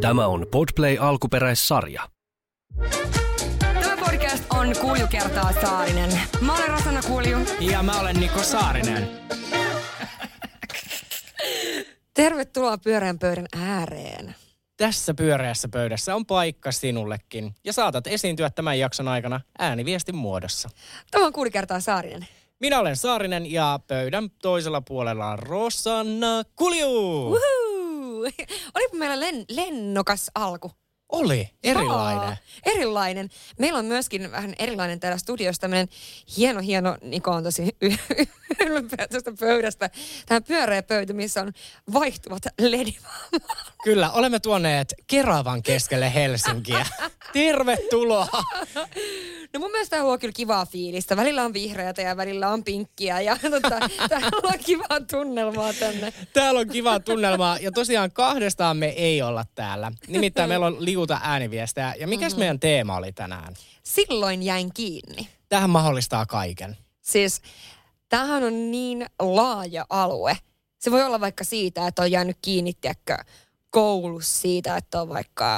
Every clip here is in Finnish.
Tämä on Podplay alkuperäissarja. Tämä podcast on Kulju kertaa Saarinen. Mä olen Rosanna Kulju. Ja mä olen Niko Saarinen. Tervetuloa pyöreän pöydän ääreen. Tässä pyöreässä pöydässä on paikka sinullekin ja saatat esiintyä tämän jakson aikana ääniviestin muodossa. Tämä on Kulju kertaa Saarinen. Minä olen Saarinen ja pöydän toisella puolella on Rosanna Kulju. Uhu. Olipa meillä len- lennokas alku. Oli erilainen. Aa, erilainen. Meillä on myöskin vähän erilainen täällä studiossa tämmöinen hieno, hieno, Niko on tosi ylpeä tästä pöydästä. Tämä pyöreä pöytä, missä on vaihtuvat ledivaamat. Kyllä, olemme tuoneet Keravan keskelle Helsinkiä. Tervetuloa. No mun mielestä tämä luo kyllä kivaa fiilistä. Välillä on vihreätä ja välillä on pinkkiä ja tota, täällä on kivaa tunnelmaa tänne. Täällä on kiva tunnelma ja tosiaan kahdestaan me ei olla täällä. Nimittäin meillä on liuta ääniviestejä. Ja mikäs mm-hmm. meidän teema oli tänään? Silloin jäin kiinni. Tähän mahdollistaa kaiken. Siis tämähän on niin laaja alue. Se voi olla vaikka siitä, että on jäänyt kiinni, tiedätkö, koulussa siitä, että on vaikka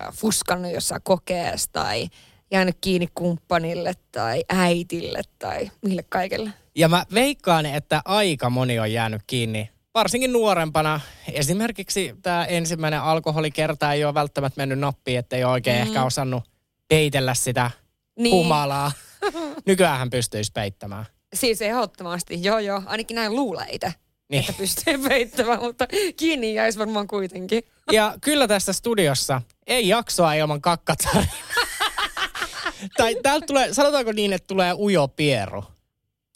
äh, fuskannut jossain kokeessa tai jäänyt kiinni kumppanille tai äitille tai mille kaikille. Ja mä veikkaan, että aika moni on jäänyt kiinni, varsinkin nuorempana. Esimerkiksi tämä ensimmäinen alkoholikerta ei ole välttämättä mennyt nappiin, että ei ole oikein mm. ehkä osannut peitellä sitä Niin. niin. humalaa. Nykyään pystyisi peittämään. Siis ehdottomasti, joo joo, ainakin näin luulee itse, Niin. että pystyy peittämään, mutta kiinni jäisi varmaan kuitenkin. Ja kyllä tässä studiossa ei jaksoa ilman kakkatarinaa. tai täältä tulee, sanotaanko niin, että tulee ujo pieru.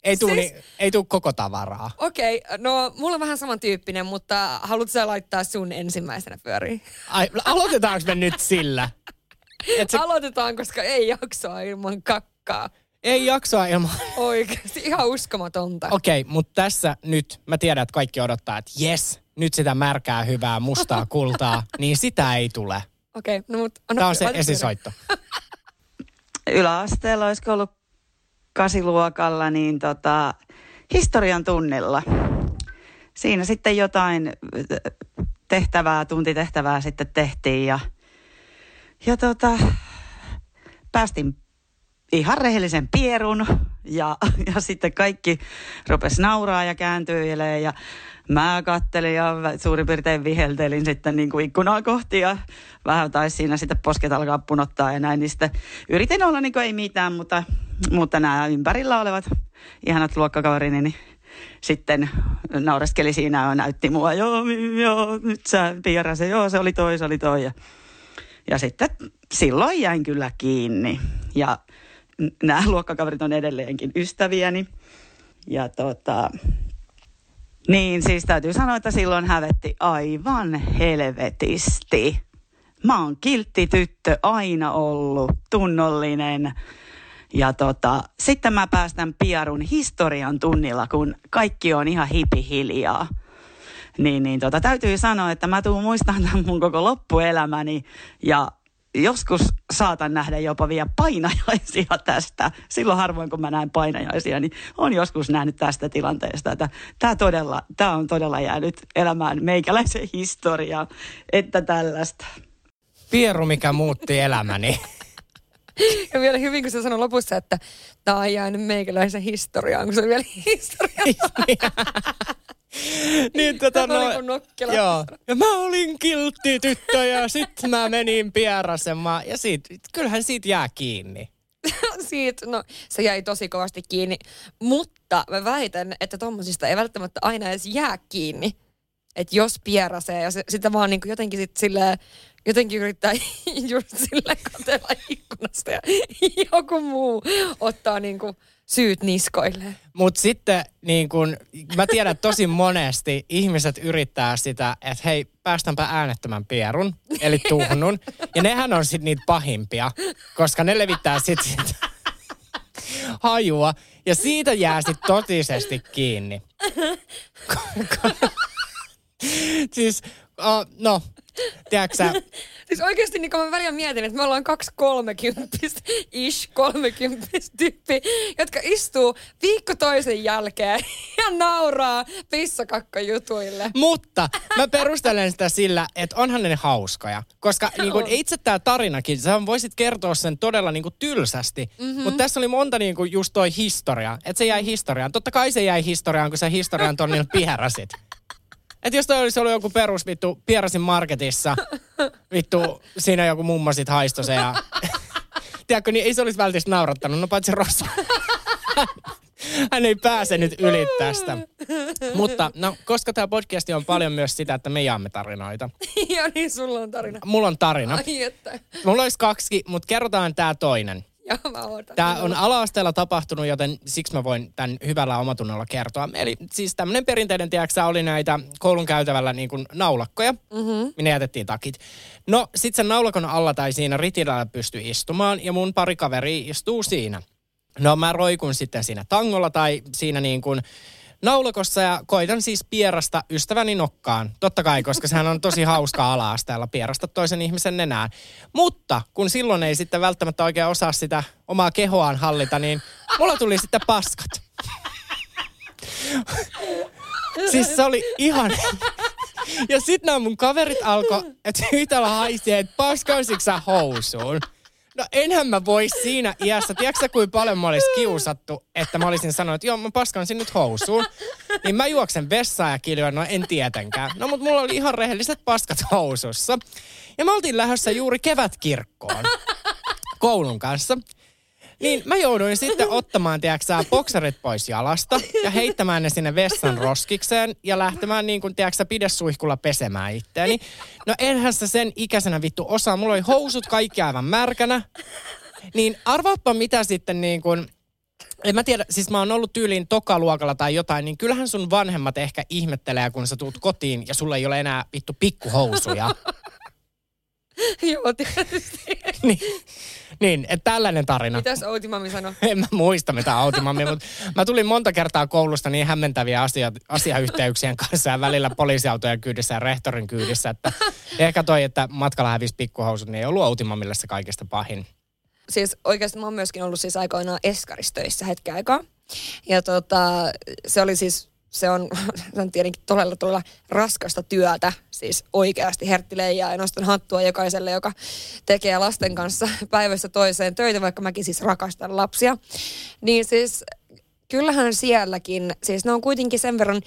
Ei tule Siis- siis... ei tuu koko tavaraa. Okei, no mulla on vähän samantyyppinen, mutta haluatko sä laittaa sun ensimmäisenä pyöriin? Ai, aloitetaanko me nyt sillä? Et se, Aloitetaan, koska ei jaksoa ilman kakkaa. ei jaksoa ilman... Oikeasti ihan uskomatonta. Okei, okay, mutta tässä nyt mä tiedän, että kaikki odottaa, että jes, nyt sitä märkää, hyvää, mustaa kultaa, niin sitä ei tule. Okei, no mut... Anna, Tämä on se esisoitto. yläasteella, olisiko ollut kasiluokalla, niin tota, historian tunnilla. Siinä sitten jotain tehtävää, tuntitehtävää sitten tehtiin ja, ja tota, päästin ihan rehellisen pierun ja, ja sitten kaikki rupes nauraa ja kääntyilee ja mä kattelin ja suurin piirtein viheltelin sitten niin kuin ikkunaa kohti ja vähän taisi siinä sitten posket alkaa punottaa ja näin, niin yritin olla niin kuin ei mitään, mutta, mutta nämä ympärillä olevat ihanat luokkakaverini, niin sitten naureskeli siinä ja näytti mua, joo, joo, nyt sä piirasen, joo, se oli toi, se oli toi. Ja, ja sitten silloin jäin kyllä kiinni. Ja nämä luokkakaverit on edelleenkin ystäviäni. Ja tota, niin siis täytyy sanoa, että silloin hävetti aivan helvetisti. Mä oon kiltti tyttö aina ollut, tunnollinen. Ja tota, sitten mä päästän Piarun historian tunnilla, kun kaikki on ihan hipihiljaa. Niin, niin tota, täytyy sanoa, että mä tuun muistamaan tämän mun koko loppuelämäni ja joskus saatan nähdä jopa vielä painajaisia tästä. Silloin harvoin, kun mä näen painajaisia, niin on joskus nähnyt tästä tilanteesta, että tämä, todella, tämä on todella jäänyt elämään meikäläisen historiaan, että tällaista. Pieru, mikä muutti elämäni. Ja vielä hyvin, kun se sanoi lopussa, että tämä on jäänyt meikäläisen historiaan, kun se oli vielä historia. niin tota no, nokkela. Joo. Ja mä olin kiltti tyttö ja sitten mä menin pierasemaan. Ja siitä, kyllähän siitä jää kiinni. Siitä, no se jäi tosi kovasti kiinni. Mutta mä väitän, että tommosista ei välttämättä aina edes jää kiinni. Että jos pierasee ja se, sitä vaan niinku jotenkin sit silleen, jotenkin yrittää just sille katella ikkunasta ja joku muu ottaa niinku syyt niskoilleen. Mutta sitten niin kun, mä tiedän, että tosi monesti ihmiset yrittää sitä, että hei, päästänpä äänettömän pierun, eli tuhnun. Ja nehän on sitten niitä pahimpia, koska ne levittää sitten sit hajua. Ja siitä jää sitten totisesti kiinni. siis, uh, no, tiedätkö Siis oikeasti niin mä välillä mietin, että me ollaan kaksi kolmekymppistä, ish kolmekymppistä tyyppi, jotka istuu viikko toisen jälkeen ja nauraa pissakakkajutuille. Mutta mä perustelen sitä sillä, että onhan ne hauskoja. Koska niin kun itse tämä tarinakin, sä voisit kertoa sen todella niin kuin tylsästi. Mm-hmm. Mutta tässä oli monta niin kuin just toi historia. Että se jäi historiaan. Totta kai se jäi historiaan, kun sä historian tonnilla pierasit. Että jos toi olisi ollut joku perus vittu Pierasin marketissa, vittu siinä joku mummo sit haistoi se ja... Tiedätkö, niin ei se olisi välttämättä naurattanut, no paitsi Rossa. Hän ei pääse nyt yli tästä. Mutta no, koska tämä podcast on paljon myös sitä, että me jaamme tarinoita. Joo, niin sulla on tarina. Mulla on tarina. Ai että. Mulla olisi kaksi, mutta kerrotaan tämä toinen. Joo, mä ootan. Tämä on ala-asteella tapahtunut, joten siksi mä voin tämän hyvällä omatunnolla kertoa. Eli siis tämmöinen perinteinen, tiedätkö oli näitä koulun käytävällä niin kuin naulakkoja, mm-hmm. minne jätettiin takit. No, sit sen naulakon alla tai siinä ritilällä pystyi istumaan, ja mun pari kaveri istuu siinä. No mä roikun sitten siinä tangolla tai siinä niin kuin naulakossa ja koitan siis pierasta ystäväni nokkaan. Totta kai, koska sehän on tosi hauska ala-asteella pierasta toisen ihmisen nenään. Mutta kun silloin ei sitten välttämättä oikein osaa sitä omaa kehoaan hallita, niin mulla tuli sitten paskat. Siis se oli ihan... Ja sitten nämä mun kaverit alkoi, että yhtäällä haisee, että paskaisitko sä housuun? No enhän mä voi siinä iässä. Tiedätkö kuin paljon mä olisi kiusattu, että mä olisin sanonut, että joo mä paskan sinne nyt housuun. Niin mä juoksen vessaan ja kiljoin, no en tietenkään. No mutta mulla oli ihan rehelliset paskat housussa. Ja me oltiin lähdössä juuri kevätkirkkoon koulun kanssa. Niin mä jouduin sitten ottamaan, tiedätkö bokserit pois jalasta ja heittämään ne sinne vessan roskikseen ja lähtemään niin kuin, tiedätkö pidesuihkulla pesemään itteeni. No enhän sä sen ikäisenä vittu osaa. Mulla oli housut kaikki aivan märkänä. Niin arvaappa mitä sitten niin kuin, en mä tiedä, siis mä oon ollut tyyliin tokaluokalla tai jotain, niin kyllähän sun vanhemmat ehkä ihmettelee, kun sä tuut kotiin ja sulla ei ole enää vittu pikkuhousuja. Joo, tietysti. niin, niin että tällainen tarina. Mitäs Outimami sanoi? En mä muista mitä Outimami, mutta mä tulin monta kertaa koulusta niin hämmentäviä asia, asiayhteyksien kanssa ja välillä poliisiautojen kyydissä ja rehtorin kyydissä, että ehkä toi, että matkalla hävisi pikkuhousut, niin ei ollut Outimamille se kaikista pahin. Siis oikeasti mä oon myöskin ollut siis aikoinaan eskaristöissä hetken aikaa. Ja tota, se oli siis se on, se on tietenkin todella, todella raskasta työtä, siis oikeasti herttileijaa ja nostan hattua jokaiselle, joka tekee lasten kanssa päivästä toiseen töitä, vaikka mäkin siis rakastan lapsia. Niin siis kyllähän sielläkin, siis ne on kuitenkin sen verran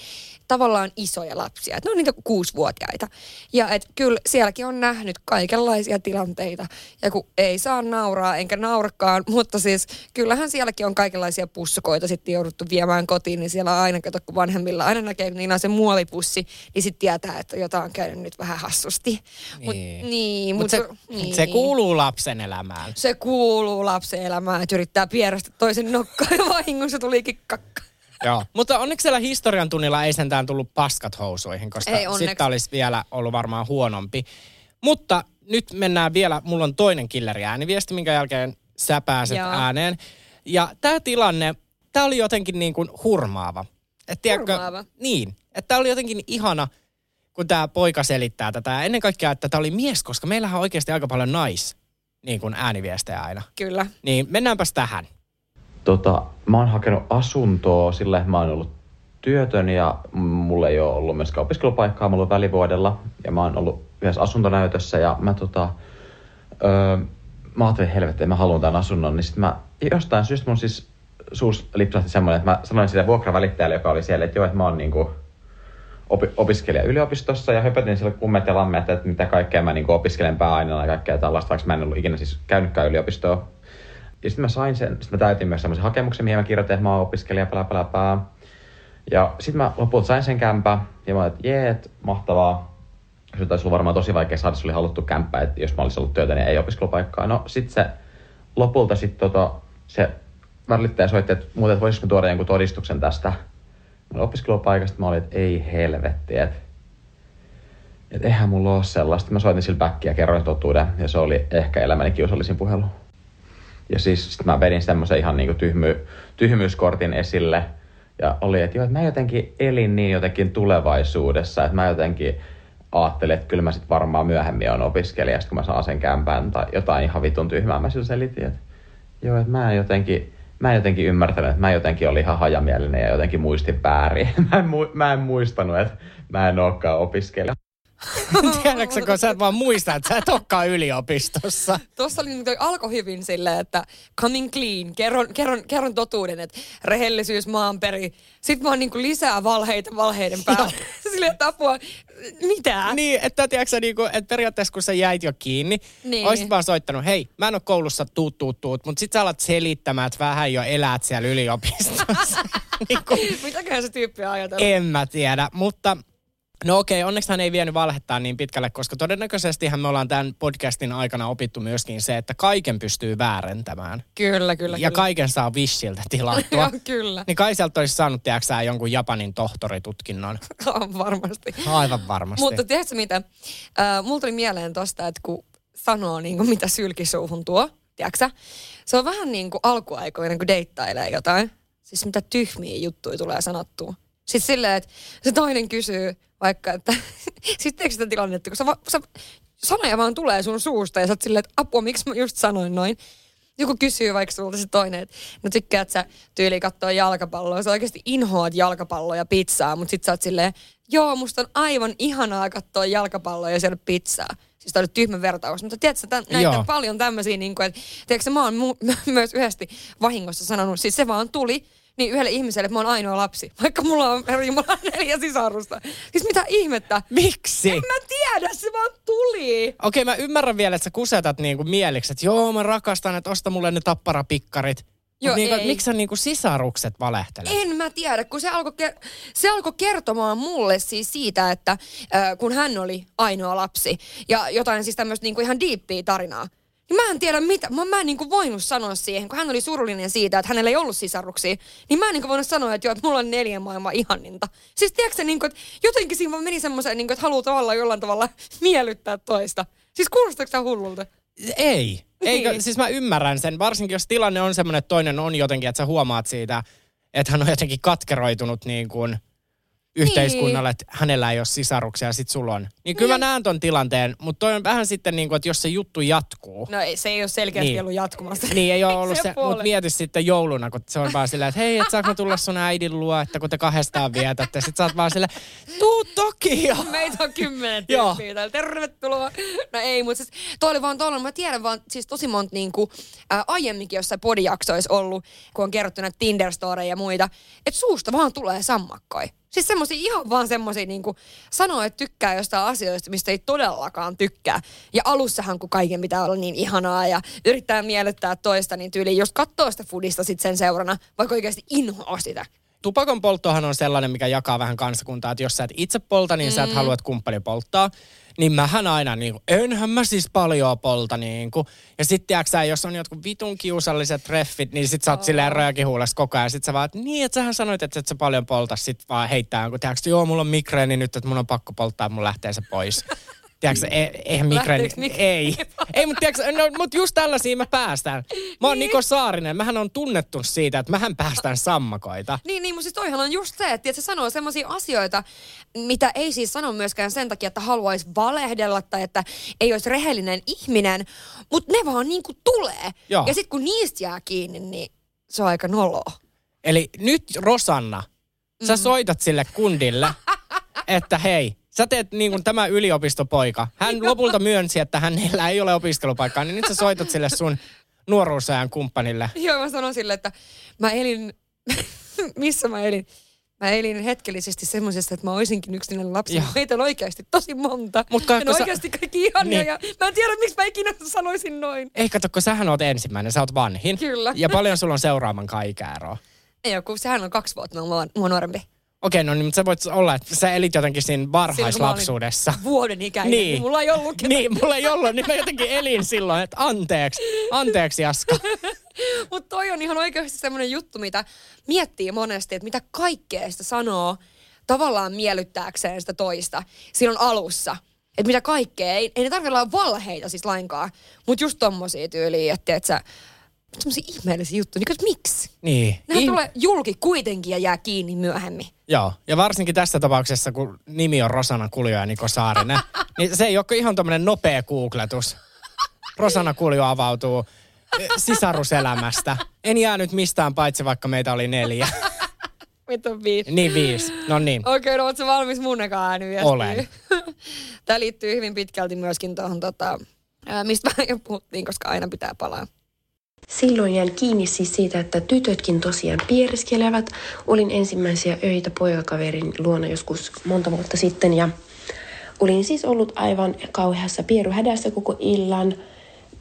tavallaan isoja lapsia. Että ne on niitä kuusivuotiaita. Ja et kyllä sielläkin on nähnyt kaikenlaisia tilanteita. Ja kun ei saa nauraa, enkä naurakaan, mutta siis kyllähän sielläkin on kaikenlaisia pussukoita sitten jouduttu viemään kotiin, niin siellä on aina, kato kun vanhemmilla aina näkee, niin on se muovipussi, niin sitten tietää, että jotain on käynyt nyt vähän hassusti. Niin. Mut, niin, Mut mut, se, niin. se kuuluu lapsen elämään. Se kuuluu lapsen elämään, että yrittää pierästä toisen nokkaan ja vahingossa tulikin kakka. Joo. Mutta onneksi siellä historian tunnilla ei sentään tullut paskat housuihin, koska sitten olisi vielä ollut varmaan huonompi. Mutta nyt mennään vielä, mulla on toinen killeri ääniviesti, minkä jälkeen sä pääset Joo. ääneen. Ja tämä tilanne, tämä oli jotenkin niin kuin hurmaava. Et tiedätkö, Hurmaava? Niin. Että tämä oli jotenkin ihana, kun tämä poika selittää tätä. Ja ennen kaikkea, että tämä oli mies, koska meillähän on oikeasti aika paljon nais niin kuin ääniviestejä aina. Kyllä. Niin mennäänpäs tähän. Tota, mä oon hakenut asuntoa sillä, mä oon ollut työtön ja mulla ei ole ollut myöskään opiskelupaikkaa, mulla on välivuodella ja mä oon ollut yhdessä asuntonäytössä ja mä tota, öö, mä ajattelin, helvetti, mä haluan tämän asunnon, niin sit mä jostain syystä mun siis suus lipsahti semmoinen, että mä sanoin sille vuokravälittäjälle, joka oli siellä, että joo, että mä oon niinku opi- opiskelija yliopistossa ja höpötin sille kummet ja lammet, että mitä kaikkea mä niinku opiskelen pääaineella ja kaikkea tällaista, vaikka mä en ollut ikinä siis käynytkään yliopistoa. Ja sitten mä sain sen, sitten mä täytin myös semmoisen hakemuksen, mihin mä kirjoitin, että mä oon opiskelija, pälä, pälä, pää. Ja sitten mä lopulta sain sen kämpä ja mä olin, että jee, et, mahtavaa. Se taisi olla varmaan tosi vaikea saada, se oli haluttu kämppä, että jos mä olisin ollut työtä, niin ei opiskelupaikkaa. No sit se lopulta sitten tota, se välittäjä soitti, että muuten, että voisiko tuoda jonkun todistuksen tästä mun opiskelupaikasta. Mä olin, että ei helvetti, että et eihän mulla ole sellaista. Mä soitin backia ja kerroin totuuden ja se oli ehkä elämäni kiusallisin puhelu. Ja siis sit mä vedin semmoisen ihan niinku tyhmy, tyhmyyskortin esille. Ja oli, että joo, että mä jotenkin elin niin jotenkin tulevaisuudessa, että mä jotenkin ajattelin, että kyllä mä sitten varmaan myöhemmin on opiskelija, kun mä saan sen kämpään tai jotain ihan vitun tyhmää. Mä sillä selitin, että joo, että mä en jotenkin, mä en jotenkin ymmärtänyt, että mä jotenkin olin ihan hajamielinen ja jotenkin muistin väärin. Mä en, mu- mä en muistanut, että mä en olekaan opiskelija. Tiedätkö, kun sä et vaan muista, että sä et olekaan yliopistossa. Tuossa oli, alkoi hyvin silleen, että coming clean, kerron, kerron, kerron totuuden, että rehellisyys maanperi. Sitten vaan niin lisää valheita valheiden päälle. Silleen, että apua, mitä? Niin, että tiedätkö niinku, että periaatteessa kun sä jäit jo kiinni, Niin. niin. olisit vaan soittanut, hei, mä en ole koulussa tuut, tuut, tuut, mutta sit sä alat selittämään, että vähän jo elät siellä yliopistossa. niin kuin, Mitäköhän se tyyppi on ajatellut? en mä tiedä, mutta No okei, onneksi hän ei vienyt valhettaa niin pitkälle, koska todennäköisesti me ollaan tämän podcastin aikana opittu myöskin se, että kaiken pystyy väärentämään. Kyllä, kyllä. Ja kyllä. kaiken saa Wishiltä tilattua. Joo, kyllä. niin kai sieltä olisi saanut, tiedätkö jonkun Japanin tohtoritutkinnon. Varmasti. Aivan varmasti. Mutta tiedätkö mitä? Äh, mulla tuli mieleen tosta, että kun sanoo niin kuin, mitä sylkisuuhun tuo, tiedätkö? Se on vähän niin kuin alkuaikoina, kun deittailee jotain. Siis mitä tyhmiä juttuja tulee sanottua. Siis silleen, että se toinen kysyy vaikka, että sitten sitä tilannetta, kun sä, va- sä, sanoja vaan tulee sun suusta ja sä oot silleen, että apua, miksi mä just sanoin noin. Joku kysyy vaikka sulta se toinen, että no tykkäät sä tyyli katsoa jalkapalloa. Sä oikeasti inhoat jalkapalloa ja pizzaa, mutta sit sä oot silleen, joo, musta on aivan ihanaa katsoa jalkapalloa ja syödä pizzaa. Siis tää oli tyhmä vertaus, mutta tiedätkö, sä, tän, näitä Joo. on paljon tämmöisiä, niin kuin, että tiedätkö, mä oon mu- myös yhdesti vahingossa sanonut, siis se vaan tuli, niin yhdelle ihmiselle, että mä oon ainoa lapsi, vaikka mulla on herra Jumala neljä sisarusta. Siis mitä ihmettä? Miksi? En mä tiedä, se vaan tuli. Okei, mä ymmärrän vielä, että sä kusetat niinku mieliksi, että joo, mä rakastan, että osta mulle ne tapparapikkarit. Joo, Mut niinku, ei. miksi sä niinku sisarukset valehtelet? En mä tiedä, kun se alkoi, ker- se alkoi kertomaan mulle siis siitä, että äh, kun hän oli ainoa lapsi ja jotain siis tämmöistä niinku ihan diippiä tarinaa. Niin mä en tiedä mitä, mä, mä en niinku voinut sanoa siihen, kun hän oli surullinen siitä, että hänellä ei ollut sisaruksia, niin mä en niinku voinut sanoa, että joo, että mulla on neljän maailman ihanninta. Siis tiedätkö niinku, että jotenkin siinä vaan meni semmoiseen, niinku, että haluaa tavallaan jollain tavalla miellyttää toista. Siis kuulostaako tämä hullulta? Ei. Eikö, Niin. siis mä ymmärrän sen, varsinkin jos tilanne on semmoinen, että toinen on jotenkin, että sä huomaat siitä, että hän on jotenkin katkeroitunut niin kuin yhteiskunnalle, että hänellä ei ole sisaruksia ja sit sulla on. Niin kyllä mä näen ton tilanteen, mutta toi on vähän sitten niin kuin, että jos se juttu jatkuu, No ei, se ei ole selkeästi Niin. ollut jatkumassa. niin ei ole ollut se, puolen. mutta mieti sitten jouluna, kun se on vaan silleen, että hei, et saako mä tulla sun äidin luo, että kun te kahdestaan vietätte, sit sä oot vaan silleen, tuu toki jo. Meitä on kymmenen tyyppiä täällä. Tervetuloa. No ei, mutta siis toi oli vaan tollanen. Mä tiedän vaan siis tosi monta niinku, ää, aiemminkin jossain podijaksoissa ollut, kun on kerrottu näitä tinder ja muita, että suusta vaan tulee sammakkoi. Siis semmosia ihan vaan semmosia niinku, sanoo, että tykkää jostain asioista, mistä ei todellakaan tykkää. Ja alussahan, kun kaiken pitää olla niin ihanaa ja yrittää miellyttää toista, niin tyyli jos katsoo sitä fudista sit sen seurana, vaikka oikeasti inhoaa sitä. Tupakon polttohan on sellainen, mikä jakaa vähän kansakuntaa, että jos sä et itse polta, niin mm. sä et halua, että kumppani polttaa. Niin mähän aina niin kuin, enhän mä siis paljon polta niin kuin. Ja sitten tiedätkö sä, jos on jotkut vitun kiusalliset treffit, niin sit sä oot silleen röökihuulessa koko ajan. Sit sä vaan, että niin, että sähän sanoit, että et sä paljon polta. Sit vaan heittää jonkun, tiedätkö, joo, mulla on migreeni nyt, että mun on pakko polttaa, mun lähtee se pois. Tiedätkö, e, eihän migreeni, migreeni ei. Ei, mutta tiedätkö, no, mut just tällaisia mä päästään. Mä oon Niko Saarinen, mähän on tunnettu siitä, että mähän päästään sammakoita. Niin, niin, mutta siis toihan on just se, että se sanoo semmoisia asioita, mitä ei siis sano myöskään sen takia, että haluaisi valehdella tai että ei olisi rehellinen ihminen, mutta ne vaan niin kuin tulee. Joo. Ja sitten kun niistä jää kiinni, niin se on aika noloa. Eli nyt Rosanna, Mm. sä soitat sille kundille, että hei, sä teet niin kuin tämä yliopistopoika. Hän lopulta myönsi, että hänellä ei ole opiskelupaikkaa, niin nyt sä soitat sille sun nuoruusajan kumppanille. Joo, mä sanon sille, että mä elin, missä mä elin? Mä elin hetkellisesti semmoisesta, että mä olisinkin yksinäinen lapsi. Joo. Meitä on oikeasti tosi monta. Mut kai- ne on sä- oikeasti kaikki ihania Niin. ja mä en tiedä, miksi mä ikinä sanoisin noin. Ei kato, kun sähän oot ensimmäinen, sä oot vanhin. Kyllä. Ja paljon sulla on seuraavan kaikääroa. Ei kun sehän on kaksi vuotta mua, mua nuorempi. Okei, no niin, mutta sä voit olla, että sä elit jotenkin siinä varhaislapsuudessa. Vuoden ikäinen, niin. niin mulla ei ollut ketään. Niin, mulla ei ollut, niin mä jotenkin elin silloin, että anteeksi, anteeksi Jaska. Mutta toi on ihan oikeasti semmoinen juttu, mitä miettii monesti, että mitä kaikkea sitä sanoo tavallaan miellyttääkseen sitä toista silloin alussa. Että mitä kaikkea, ei, ei ne tarvitse olla valheita siis lainkaan, mutta just tommosia tyyliä, että et sä, semmoisia ihmeellisiä juttuja. Niin, että miksi? Niin. Nehän Ihm- tulee julki kuitenkin ja jää kiinni myöhemmin. Joo, ja varsinkin tässä tapauksessa, kun nimi on Rosana Kuljo ja Niko Saarinen, niin se ei ole ihan tämmöinen nopea googletus. Rosana Kuljo avautuu eh, sisaruselämästä. En jäänyt mistään paitsi vaikka meitä oli neljä. Mitä on viisi? Niin viisi. No niin. Okei, okay, no ootko valmis mun ääniviestiin? Olen. Tämä liittyy hyvin pitkälti myöskin tuohon, tota, mistä vähän jo puhuttiin, koska aina pitää palaa. Silloin jäin kiinni siis siitä, että tytötkin tosiaan piereskelevät. Olin ensimmäisiä öitä poikakaverin luona joskus monta vuotta sitten ja olin siis ollut aivan kauheassa pieruhädässä koko illan.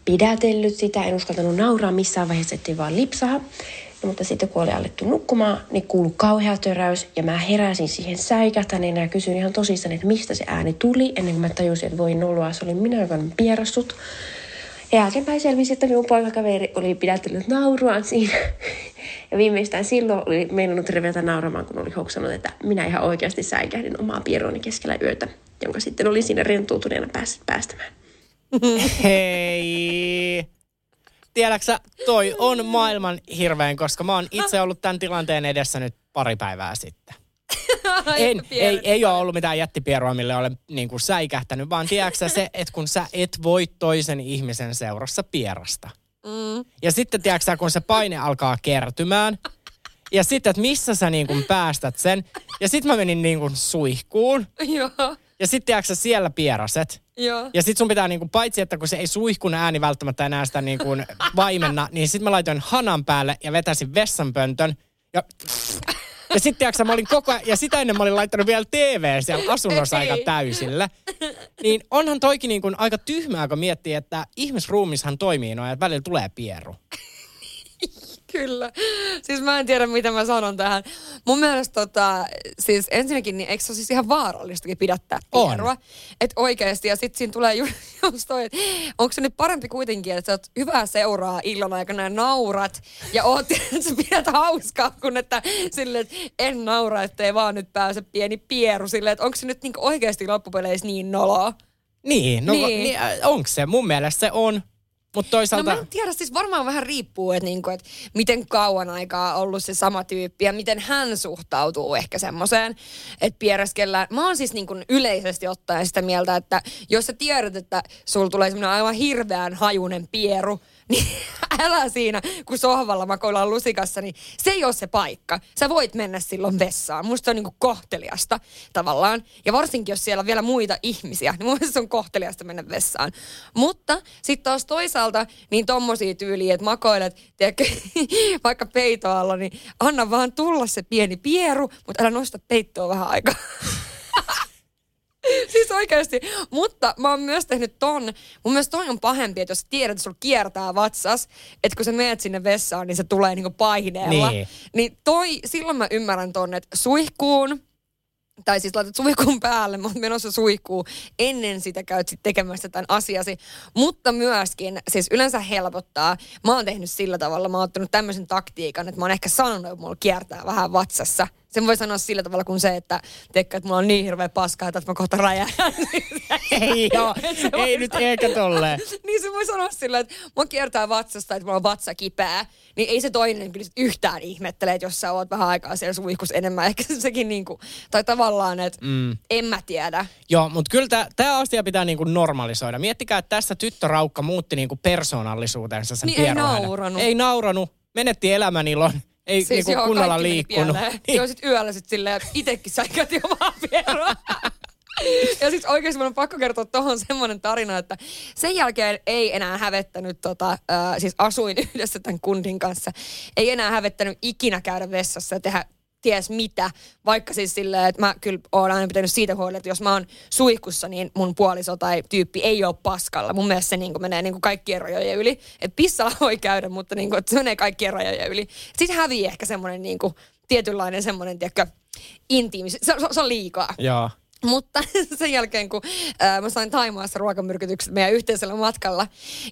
Pidätellyt sitä, en uskaltanut nauraa missään vaiheessa, ettei vaan lipsaha. No, mutta sitten kun oli alettu nukkumaan, niin kuului kauhea töräys ja mä heräsin siihen säikähtäneenä ja kysyin ihan tosissaan, että mistä se ääni tuli, ennen kuin mä tajusin, että voi noloa, se oli minä, joka olin pierassut. Ja jälkeenpäin selvisi, että minun poikakaveri oli pidättänyt nauruaan siinä. Ja viimeistään silloin oli meinannut revetä nauramaan, kun oli hoksannut, että minä ihan oikeasti säikähdin omaa pierooni keskellä yötä, jonka sitten oli siinä rentoutuneena päässyt päästämään. Hei! Tiedäksä, toi on maailman hirveän, koska mä oon itse ollut tämän tilanteen edessä nyt pari päivää sitten. En, ei, ei ole ollut mitään jättipierua, mille olen niin kuin säikähtänyt, vaan tiedätkö se, että kun sä et voi toisen ihmisen seurassa pierasta. Mm. Ja sitten tiedätkö kun se paine alkaa kertymään, ja sitten, että missä sä niin kuin päästät sen. Ja sitten mä menin niin kuin suihkuun, Joo, ja sitten tiedätkö siellä pieraset. joo. Ja sit sun pitää niinku, paitsi että kun se ei suihkun ääni välttämättä enää sitä niinku vaimenna, niin sit mä laitoin hanan päälle ja vetäsin vessanpöntön. Ja, ja sit tiiäksä, mä olin koko ajan, ja sitä ennen mä olin laittanut vielä TV siellä asunnossa aika täysillä. Niin onhan toikin niinku aika tyhmää, kun miettii, että ihmisruumishan toimii noin, että välillä tulee pieru. Kyllä. Siis mä en tiedä, mitä mä sanon tähän. Mun mielestä tota, siis ensinnäkin, niin eikö se ole siis ihan vaarallistakin pidättää pierua? Että oikeasti, ja sitten siinä tulee ju- just toi, että onko se nyt parempi kuitenkin, että sä oot hyvää seuraa illan aikana ja naurat, ja oot, että sä pidät hauskaa, kun että silleen, että en naura, ettei vaan nyt pääse pieni pieru silleen, että onko se nyt niinku oikeasti loppupeleissä niin noloa? Niin, no Niin. niin. niin onko se? Mun mielestä se on. No toisaalta... mä en tiedä, siis varmaan vähän riippuu, että, niinku, että miten kauan aikaa on ollut se sama tyyppi ja miten hän suhtautuu ehkä semmoiseen, että piereskellään. Mä oon siis niinku yleisesti ottaen sitä mieltä, että jos sä tiedät, että sulla tulee semmoinen aivan hirveän hajunen pieru, niin älä siinä, kun sohvalla makoillaan lusikassa, niin se ei ole se paikka. Sä voit mennä silloin vessaan. Musta se on niinku kohteliasta tavallaan. Ja varsinkin, jos siellä on vielä muita ihmisiä, niin mun se on kohteliasta mennä vessaan. Mutta sitten taas toisaalta, niin tommosia tyyliä, että makoilet, tiedätkö, vaikka peitoalla, niin anna vaan tulla se pieni pieru, mutta älä nosta peittoa vähän aikaa. Siis oikeasti. Mutta mä oon myös tehnyt ton. Mun mielestä toi on pahempi, että jos tiedät, että sulla kiertää vatsas, että kun sä meet sinne vessaan, niin se tulee niinku paineella. Niin. niin toi, silloin mä ymmärrän ton, että suihkuun, tai siis laitat suihkun päälle, oon menossa suihkuun, ennen sitä käyt sit tekemässä tämän asiasi. Mutta myöskin, siis yleensä helpottaa, mä oon tehnyt sillä tavalla, mä oon ottanut tämmöisen taktiikan, että mä oon ehkä sanonut, että mulla kiertää vähän vatsassa. Sen voi sanoa sillä tavalla kuin se, että teikö, että mulla on niin hirveä paskaa, että mä kohta räjähdän. Ei joo, ei nyt sanoa- eikä tolleen. niin se voi sanoa sillä, että mua kiertää vatsasta, että mulla on vatsa kipeä. Niin ei se toinen kyllä yhtään ihmettele, että jos sä oot vähän aikaa siellä suihkus enemmän. Ehkä sekin niinku, tai tavallaan, että mm. en mä tiedä. Joo, mutta kyllä tämä asia pitää niinku normalisoida. Miettikää, että tässä tyttöraukka muutti niinku persoonallisuutensa sen Niin ei nauranut. Ei nauranut. Menetti elämänilon. Ei siis niinku joo, kunnolla liikkunut. Niin. Joo, sit yöllä sit silleen, että itekin säikäti omaa pieroa. Ja siis oikeasti mun on pakko kertoa tuohon semmoinen tarina, että sen jälkeen ei enää hävettänyt, tota, ää, siis asuin yhdessä tämän kundin kanssa, ei enää hävettänyt ikinä käydä vessassa ja tehdä ties mitä, vaikka siis silleen, että mä kyllä oon aina pitänyt siitä huolta, että jos mä oon suihkussa, niin mun puoliso tai tyyppi ei ole paskalla. Mun mielestä se niin menee niin kaikkien rajojen yli. Että pissalla voi käydä, mutta niin kuin, että se menee kaikkien rajojen yli. Sitten hävii ehkä semmoinen niin kuin, tietynlainen semmoinen, tiedätkö, intiimi. Se, se, se on liikaa. Joo. Mutta sen jälkeen, kun ää, mä sain Taimaassa ruokamyrkytykset meidän yhteisellä matkalla,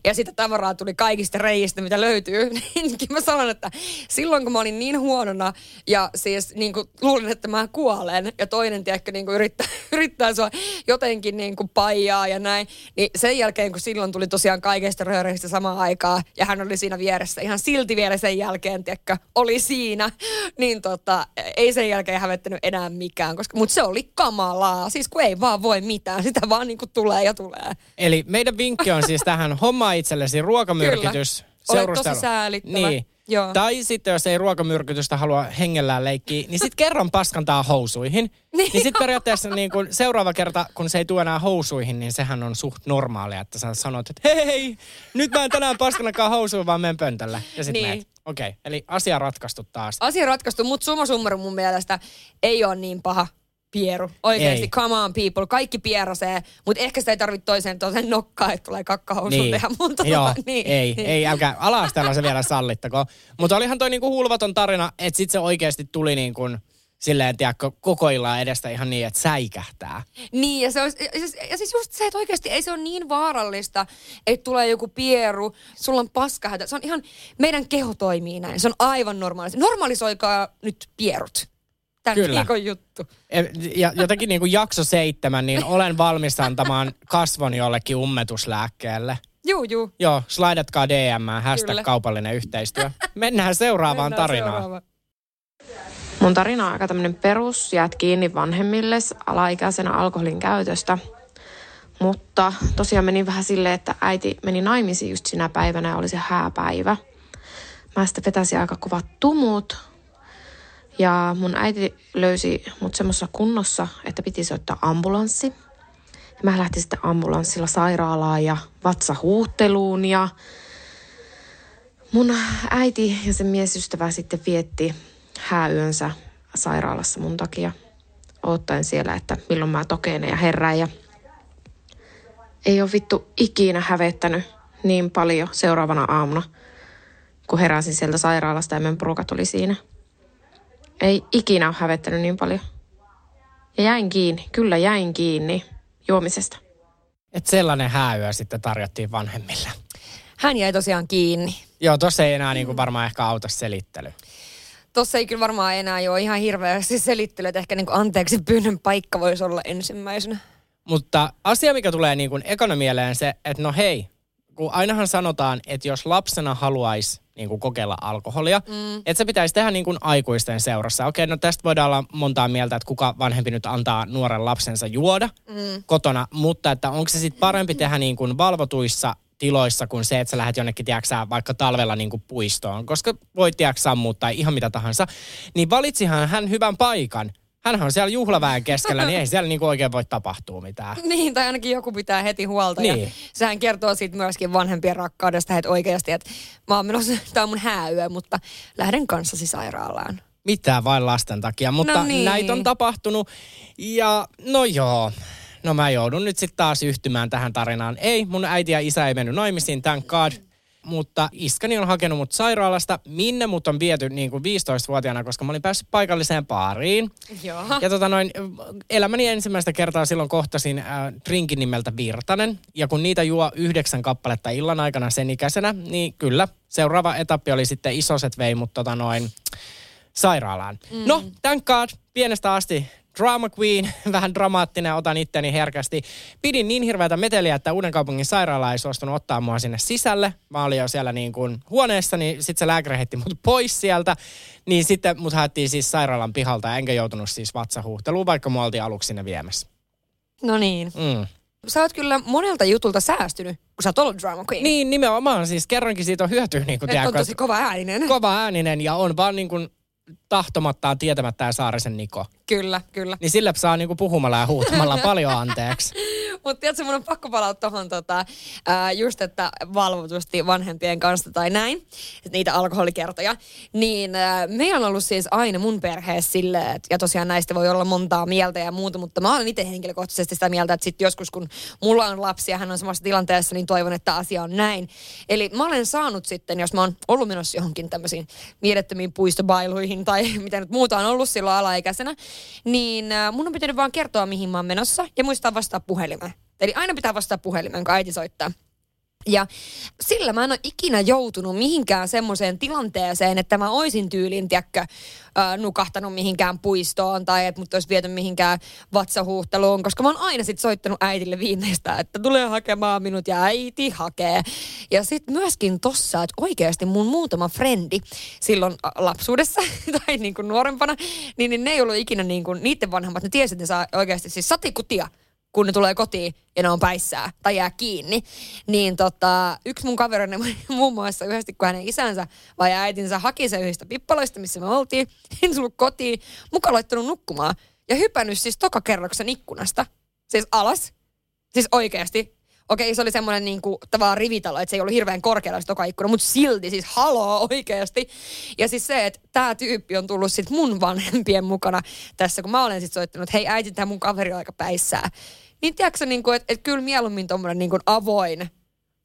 ja sitä tavaraa tuli kaikista reijistä, mitä löytyy, niin mä sanon, että silloin kun mä olin niin huonona, ja siis niin kuin, luulin, että mä kuolen, ja toinen, tiedätkö, niin kuin yrittää, yrittää sua jotenkin niin kuin paijaa ja näin, niin sen jälkeen, kun silloin tuli tosiaan kaikista rööreistä samaan aikaan, ja hän oli siinä vieressä, ihan silti vielä sen jälkeen, tiedätkö, oli siinä, niin tota, ei sen jälkeen hävettänyt enää mikään, koska, mutta se oli kamalaa, siis kun ei vaan voi mitään, sitä vaan niin kuin tulee ja tulee. Eli meidän vinkki on siis tähän homma itsellesi ruokamyrkytys. Olet seurustelu. tosi säälittävä. Niin. Joo. Tai sitten jos ei ruokamyrkytystä halua hengellään leikkiä, niin sitten kerran paskantaa housuihin. niin niin sitten periaatteessa niin kun seuraava kerta, kun se ei tule enää housuihin, niin sehän on suht normaalia, että sä sanot, että hei, nyt mä en tänään paskanakaan housuihin, vaan menen pöntölle. Ja sitten niin. Okei, okay. eli asia ratkaistu taas. Asia ratkaistu, mutta summa summarum mun mielestä ei ole niin paha pieru. Oikeasti, Ei. come on people, kaikki pierasee, mutta ehkä sitä ei tarvitse toiseen toiseen nokkaa, että tulee kakkahousun Niin. tehdä. Mutta Joo, niin, ei, niin. ei, älkää ala se vielä sallittako. Mutta olihan toi niinku hulvaton tarina, että sit se oikeasti tuli niin kuin silleen, tiedätkö, koko illan edestä ihan niin, että säikähtää. Niin, ja, se olisi, ja, siis, ja siis just se, että oikeasti ei se ole niin vaarallista, että tulee joku pieru, sulla on paskahätä. Se on ihan, meidän keho toimii näin. Se on aivan normaalista. Normalisoikaa nyt pierut. Tämän Kyllä. viikon juttu. Ja jotenkin niin kuin jakso seitsemän, niin olen valmis antamaan kasvon jollekin ummetuslääkkeelle. Juu, juu. Joo, slaidatkaa DM, hashtag Kyllä. kaupallinen yhteistyö. Mennään seuraavaan Mennään tarinaan. seuraavaan. Mun tarina on aika tämmönen perus, jäät kiinni vanhemmille alaikäisenä alkoholin käytöstä. Mutta tosiaan meni vähän silleen, että äiti meni naimisiin just sinä päivänä ja oli se hääpäivä. Mä sitten vetäsin aika kovat tumut. Ja mun äiti löysi mut semmoisessa kunnossa, että piti soittaa ambulanssi. Ja mä lähtin sitten ambulanssilla sairaalaan ja vatsahuuhteluun ja Mun äiti ja sen miesystävä sitten vietti hääyönsä sairaalassa mun takia. Ottaen siellä, että milloin mä tokeenen ja herään. Ja ei ole vittu ikinä hävettänyt niin paljon seuraavana aamuna, kun heräsin sieltä sairaalasta ja meidän porukat oli siinä. Ei ikinä ole hävettänyt niin paljon. Ja jäin kiinni, kyllä jäin kiinni juomisesta. Että sellainen hääyö sitten tarjottiin vanhemmille. Hän jäi tosiaan kiinni. Joo, tossa ei enää niin kuin varmaan ehkä auta selittely. Tossa ei kyllä varmaan enää ole ihan hirveästi selittely, että ehkä niin kuin anteeksi pyynnön paikka voisi olla ensimmäisenä. Mutta asia, mikä tulee niin kuin ekana mieleen se, että no hei, kun ainahan sanotaan, että jos lapsena haluaisi niin kuin kokeilla alkoholia, mm. että se pitäisi tehdä niin kuin aikuisten seurassa. Okei, no tästä voidaan olla montaa mieltä, että kuka vanhempi nyt antaa nuoren lapsensa juoda mm. kotona, mutta että onko se sitten parempi tehdä niin kuin valvotuissa tiloissa kuin se, että sä lähdet jonnekin, tiedätkö, vaikka talvella niin kuin puistoon, koska voit, tiedätkö, sammua tai ihan mitä tahansa. Niin valitsihan hän hyvän paikan. Hänhän on siellä juhlaväen keskellä, niin ei siellä niin kuin oikein voi tapahtua mitään. Niin, tai ainakin joku pitää heti huolta. Ja Niin. sehän kertoo siitä myöskin vanhempien rakkaudesta, että oikeasti, että mä oon menossa, tää on mun hääyö, mutta lähden kanssasi sairaalaan. Mitään vain lasten takia, mutta No niin. näitä on tapahtunut. Ja no joo, no mä joudun nyt sitten taas yhtymään tähän tarinaan. Ei, mun äiti ja isä ei mennyt naimisiin, thank God. Mutta iskäni on hakenut mut sairaalasta, minne mut on viety niin kuin 15-vuotiaana, koska mä olin päässyt paikalliseen baariin. Joo. Ja tota noin, elämäni ensimmäistä kertaa silloin kohtasin äh, drinkin nimeltä Virtanen. Ja kun niitä juo yhdeksän kappaletta illan aikana sen ikäisenä, niin kyllä, seuraava etappi oli sitten isoset vei mut tota noin sairaalaan. Mm. No, thank God, pienestä asti drama queen, vähän dramaattinen, otan itteni herkästi. Pidin niin hirveätä meteliä, että Uuden kaupungin sairaala ei suostunut ottaa mua sinne sisälle. Mä olin jo siellä niin kuin huoneessa, niin sitten se lääkäri heitti mut pois sieltä. Niin sitten mut haettiin siis sairaalan pihalta, enkä joutunut siis vatsahuhteluun, vaikka mua oltiin aluksi sinne viemässä. No niin. Mm. Sä oot kyllä monelta jutulta säästynyt, kun sä oot ollut drama queen. Niin, nimenomaan siis kerrankin siitä on hyötyä, niin kuin Et on tosi kova ääninen. kova ääninen ja on vaan niin kuin tahtomattaan tietämättään Saarisen Niko. kyllä, kyllä. Niin sille saa niinku puhumalla ja huutamalla paljon anteeksi. Mutta tiedätkö, mun on pakko palata tuohon tota, just, että valvotusti vanhempien kanssa tai näin, niitä alkoholikertoja. Niin ää, meillä on ollut siis aina mun perheessä silleen, ja tosiaan näistä voi olla montaa mieltä ja muuta, mutta mä olen itse henkilökohtaisesti sitä mieltä, että sitten joskus kun mulla on lapsi ja hän on samassa tilanteessa, niin toivon, että asia on näin. Eli mä olen saanut sitten, jos mä oon ollut menossa johonkin tämmöisiin mielettömiin puistobailuihin tai mitä nyt muuta on ollut silloin alaikäisenä, niin mun on pitänyt vaan kertoa, mihin mä oon menossa ja muistaa vastaa puhelimeen. Eli aina pitää vastaa puhelimeen, kun äiti soittaa. Ja sillä mä en ole ikinä joutunut mihinkään semmoiseen tilanteeseen, että mä oisin tyylin, tiedätkö, nukahtanut mihinkään puistoon tai että mut olisi viety mihinkään vatsahuhteluun, koska mä oon aina sit soittanut äitille viimeistä, että tulee hakemaan minut ja äiti hakee. Ja sitten myöskin tossa, että oikeasti mun muutama frendi silloin lapsuudessa tai niin kuin nuorempana, niin, niin ne ei ollut ikinä niin kuin, niiden vanhemmat, ne tiesi, että ne saa oikeasti siis satikutia kun ne tulee kotiin ja ne on päissään tai jää kiinni. Niin tota, yksi mun kaverini muun muassa yhdesti, kun hänen isänsä vai äitinsä haki sen yhdistä pippaloista, missä me oltiin, niin tullut kotiin, mukaan laittanut nukkumaan ja hypännyt siis tokakerroksen ikkunasta. Siis alas. Siis oikeasti. Okei, se oli semmoinen niin kuin, tavallaan rivitalo, että se ei ollut hirveän korkealla se toka ikkuna, mutta silti siis haloo oikeasti. Ja siis se, että tämä tyyppi on tullut sitten mun vanhempien mukana tässä, kun mä olen sitten soittanut, että hei äiti, tämä mun kaveri on aika päissään. Niin tiedätkö, niin kuin, että, että kyllä mieluummin tuommoinen niin avoin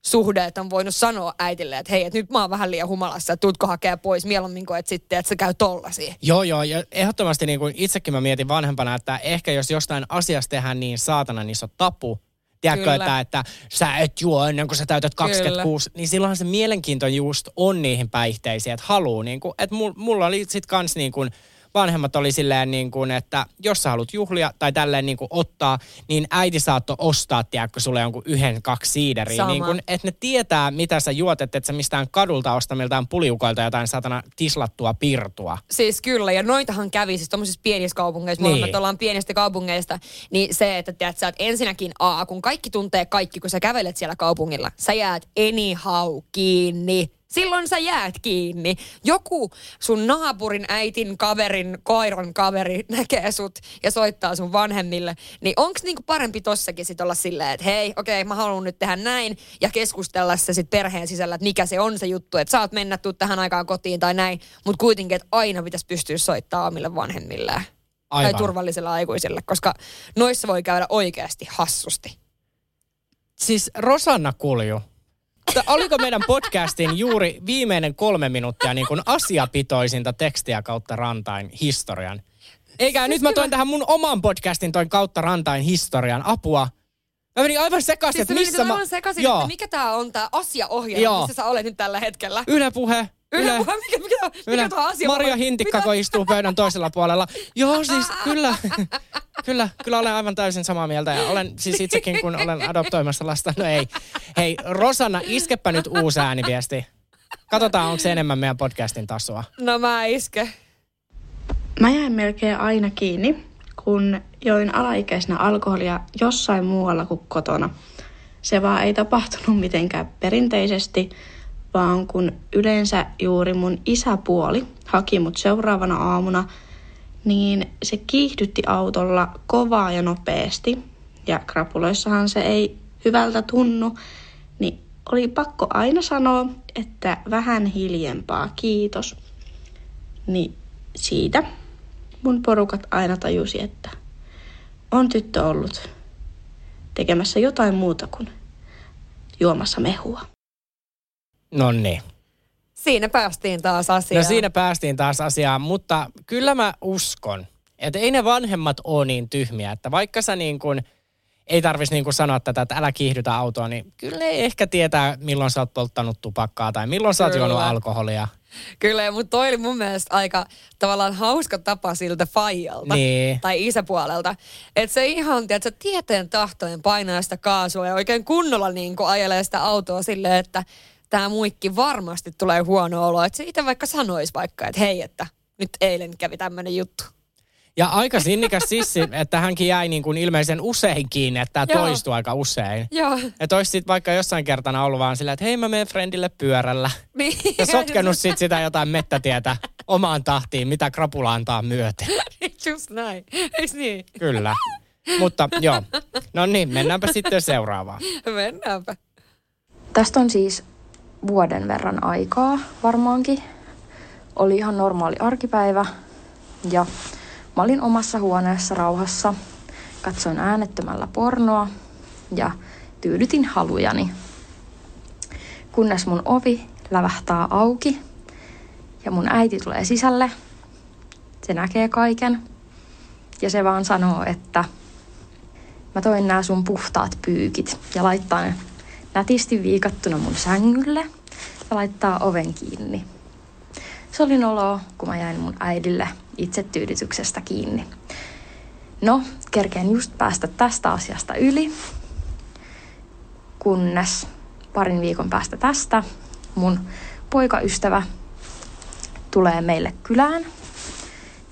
suhde, että on voinut sanoa äitille, että hei, että nyt mä oon vähän liian humalassa, että tuutko hakea pois mieluummin kuin, että sitten, että se käy tollasi. Joo, joo, ja ehdottomasti niin kuin itsekin mä mietin vanhempana, että ehkä jos jostain asiasta tehdään niin saatana niin iso tapu, Tiedätkö, että, että sä et juo ennen kuin sä täytät 26, Kyllä. niin silloinhan se mielenkiinto just on niihin päihteisiin, että haluu, niin kuin, että mulla oli sit kans niin kuin, vanhemmat oli silleen niin kuin, että jos sä haluat juhlia tai tälleen niin kuin ottaa, niin äiti saattoi ostaa, tiedätkö, sulle jonkun yhden, kaksi siideriä. Niin kuin, että ne tietää, mitä sä juot, että et sä mistään kadulta osta miltään puliukoilta jotain satana tislattua pirtua. Siis kyllä, ja noitahan kävi siis tuommoisissa pienissä kaupungeissa, niin. molemmat ollaan pienistä kaupungeista, niin se, että tiedät, sä, että ensinnäkin A, kun kaikki tuntee kaikki, kun sä kävelet siellä kaupungilla, sä jäät anyhow kiinni Silloin sä jäät kiinni. Joku sun naapurin, äitin, kaverin, koiran kaveri näkee sut ja soittaa sun vanhemmille. Niin onks niinku parempi tossakin sit olla silleen, että hei, okei, okay, mä haluan nyt tehdä näin ja keskustella se sit perheen sisällä, että mikä se on se juttu, että saat mennä tuu tähän aikaan kotiin tai näin. Mutta kuitenkin, että aina pitäisi pystyä soittamaan omille vanhemmille. Aivan. Tai turvallisille aikuisille, koska noissa voi käydä oikeasti hassusti. Siis Rosanna Kulju, oliko meidän podcastin juuri viimeinen kolme minuuttia niin kuin asiapitoisinta tekstiä kautta rantain historian? Eikä, siis nyt mä toin tähän mun oman podcastin toin kautta rantain historian apua. Mä menin aivan sekaisin, siis että missä mä... Aivan sekaisin, Joo. että mikä tää on tää asiaohjelma, Joo. missä sä olet nyt tällä hetkellä. Yle puhe. Yle, Yle. Puhe, mikä, mikä, Yle. mikä tuo asia Maria Hintikka, kun istuu pöydän toisella puolella. Joo, siis kyllä. Kyllä, kyllä olen aivan täysin samaa mieltä ja olen siis itsekin, kun olen adoptoimassa lasta. No ei. Hei, Rosanna, iskepä nyt uusi ääniviesti. Katsotaan, onko se enemmän meidän podcastin tasoa. No mä iske. Mä jäin melkein aina kiinni, kun join alaikäisenä alkoholia jossain muualla kuin kotona. Se vaan ei tapahtunut mitenkään perinteisesti, vaan kun yleensä juuri mun isäpuoli haki mut seuraavana aamuna – niin se kiihdytti autolla kovaa ja nopeasti. Ja krapuloissahan se ei hyvältä tunnu, niin oli pakko aina sanoa, että vähän hiljempaa, kiitos. Niin siitä mun porukat aina tajusi, että on tyttö ollut tekemässä jotain muuta kuin juomassa mehua. No niin. Siinä päästiin taas asiaan. No siinä päästiin taas asiaan, mutta kyllä mä uskon, että ei ne vanhemmat ole niin tyhmiä, että vaikka sä niin kuin, ei tarvitsisi niin kuin sanoa tätä, että älä kiihdytä autoa, niin kyllä ne ehkä tietää, milloin sä oot polttanut tupakkaa tai milloin sä oot juonut alkoholia. Kyllä, mutta toi oli mun mielestä aika tavallaan hauska tapa siltä faijalta niin. tai isäpuolelta. Että se ihan, tiedätkö, tieteen tahtojen painaa sitä kaasua ja oikein kunnolla niin ajelee sitä autoa silleen, että tämä muikki varmasti tulee huono olo. Että se itse vaikka sanoisi vaikka, että hei, että nyt eilen kävi tämmöinen juttu. Ja aika sinnikäs sissi, että hänkin jäi niin kuin ilmeisen usein kiinni, että tämä toistuu aika usein. Joo. Että olisi sitten vaikka jossain kertana ollut vaan sillä, että hei mä menen friendille pyörällä. Niin. Ja sotkenut sit sitä jotain mettätietä omaan tahtiin, mitä krapula antaa myöten. Just näin. Eikö niin? Kyllä. Mutta joo, no niin, mennäänpä sitten seuraavaan. Mennäänpä. Tästä on siis vuoden verran aikaa varmaankin. Oli ihan normaali arkipäivä ja mä olin omassa huoneessa rauhassa. Katsoin äänettömällä pornoa ja tyydytin halujani. Kunnes mun ovi lävähtää auki ja mun äiti tulee sisälle. Se näkee kaiken ja se vaan sanoo, että mä toin nämä sun puhtaat pyykit ja laittaa ne nätisti viikattuna mun sängylle ja laittaa oven kiinni. Se oli noloa, kun mä jäin mun äidille itsetyydytyksestä kiinni. No, kerkeen just päästä tästä asiasta yli, kunnes parin viikon päästä tästä mun poikaystävä tulee meille kylään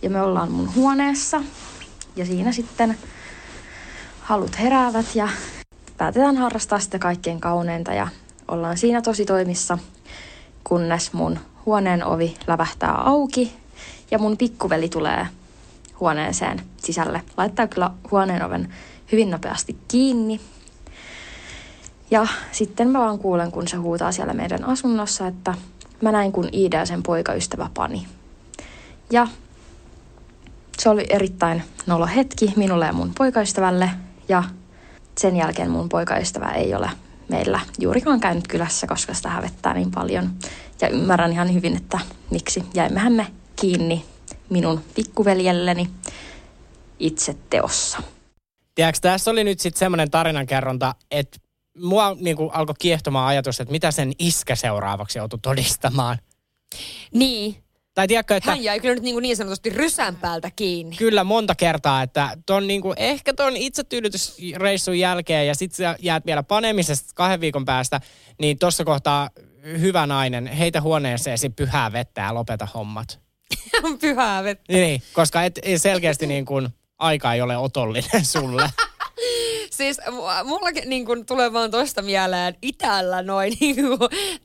ja me ollaan mun huoneessa ja siinä sitten halut heräävät ja päätetään harrastaa sitä kaikkein kauneinta ja ollaan siinä tosi toimissa, kunnes mun huoneen ovi lävähtää auki ja mun pikkuveli tulee huoneeseen sisälle. Laittaa kyllä huoneen oven hyvin nopeasti kiinni. Ja sitten mä vaan kuulen, kun se huutaa siellä meidän asunnossa, että mä näin, kun Iida sen poikaystävä pani. Ja se oli erittäin nolo hetki minulle ja mun poikaystävälle. Ja sen jälkeen mun poikaystävä ei ole meillä juurikaan käynyt kylässä, koska sitä hävettää niin paljon. Ja ymmärrän ihan hyvin, että miksi jäimmehän me kiinni minun pikkuveljelleni itse teossa. Tiedätkö, tässä oli nyt sitten semmoinen tarinankerronta, että mua niinku alkoi kiehtomaan ajatus, että mitä sen iskä seuraavaksi joutui todistamaan. Niin. Tai tiedätkö, että... Hän jäi kyllä nyt niin, kuin niin sanotusti rysän päältä kiinni. Kyllä monta kertaa, että ton niinku, ehkä ton itsetyydytysreissun jälkeen ja sitten sä jäät vielä panemisesta kahden viikon päästä, niin tuossa kohtaa hyvä nainen, heitä huoneeseesi pyhää vettä ja lopeta hommat. Pyhää vettä. Niin, koska et, selkeästi niin kuin, aika ei ole otollinen sulle. Siis mullakin niin kun tulee vaan toista mieleen itällä noin niin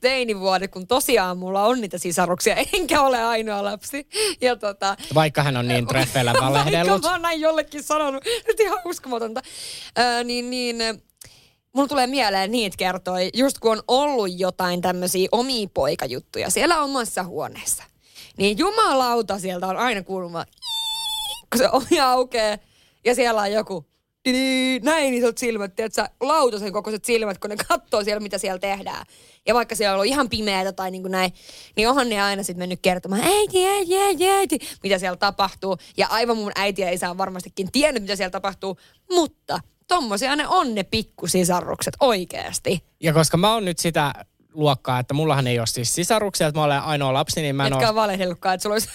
teinivuodet, kun tosiaan mulla on niitä sisaruksia, enkä ole ainoa lapsi. Ja tota, vaikka hän on niin treffeillä valehdellut. Vaikka mä oon näin jollekin sanonut, nyt ihan uskomatonta. Ö, niin, niin Mulla tulee mieleen niitä kertoi, just kun on ollut jotain tämmöisiä omia poikajuttuja siellä omassa huoneessa. Niin jumalauta sieltä on aina kuuluma, kun se ovi aukeaa ja siellä on joku näin isot silmät, tiedätkö, lautasen kokoiset silmät, kun ne katsoo siellä, mitä siellä tehdään. Ja vaikka siellä on ollut ihan pimeätä tai niin kuin näin, niin onhan ne aina sitten mennyt kertomaan, äiti, äiti, äiti, äiti, mitä siellä tapahtuu. Ja aivan mun äiti ja isä on varmastikin tiennyt, mitä siellä tapahtuu, mutta tommosia ne on ne pikkusisarrukset oikeasti. Ja koska mä oon nyt sitä luokkaa, että mullahan ei ole siis sisaruksia, että mä olen ainoa lapsi, niin mä en Etkä ole valehdellutkaan, että sulla olisi...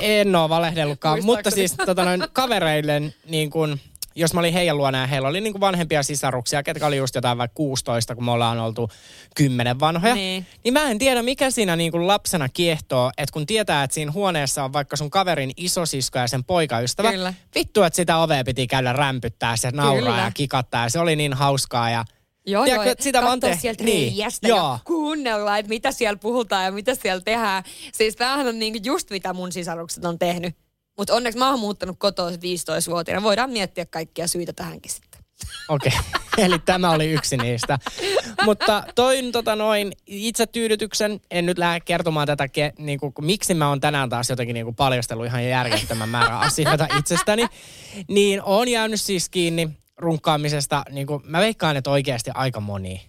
En ole valehdellutkaan, mutta siis tota noin, kavereille niin kun, jos mä olin heidän luona ja heillä oli niin kuin vanhempia sisaruksia, ketkä oli just jotain vaikka 16, kun me ollaan oltu 10 vanhoja, niin, niin mä en tiedä, mikä siinä niin kuin lapsena kiehtoo, että kun tietää, että siinä huoneessa on vaikka sun kaverin isosisko ja sen poikaystävä, Kyllä. vittu, että sitä ovea piti käydä rämpyttää, se nauraa Kyllä. ja kikattaa ja se oli niin hauskaa ja Joo, Tiedätkö, joo, sitä vaan te... sieltä niin. joo. ja kuunnella, että mitä siellä puhutaan ja mitä siellä tehdään. Siis tämähän on niinku just mitä mun sisarukset on tehnyt. Mutta onneksi mä oon muuttanut kotoa 15-vuotiaana. Voidaan miettiä kaikkia syitä tähänkin sitten. Okei, okay. eli tämä oli yksi niistä. Mutta toin tota noin itsetyydytyksen, en nyt lähde kertomaan tätä, ke, niin kuin, miksi mä oon tänään taas jotenkin niin kuin paljastellut ihan järjettömän määrän asioita itsestäni. Niin on jäänyt siis kiinni runkkaamisesta, niin kuin, mä veikkaan, että oikeasti aika moni.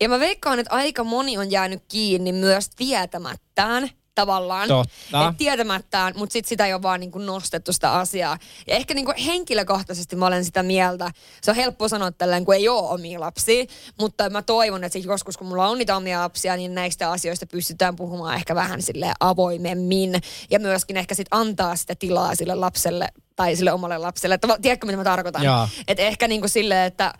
Ja mä veikkaan, että aika moni on jäänyt kiinni myös tietämättään, tavallaan. Totta. Et tietämättään, mutta sit sitä ei ole vaan niinku nostettu sitä asiaa. Ja ehkä niinku henkilökohtaisesti mä olen sitä mieltä. Se on helppo sanoa tällä, kun ei ole omia lapsia. Mutta mä toivon, että joskus kun mulla on niitä omia lapsia, niin näistä asioista pystytään puhumaan ehkä vähän sille avoimemmin. Ja myöskin ehkä sit antaa sitä tilaa sille lapselle tai sille omalle lapselle. Että, tiedätkö, mitä mä tarkoitan? Että ehkä niinku silleen, että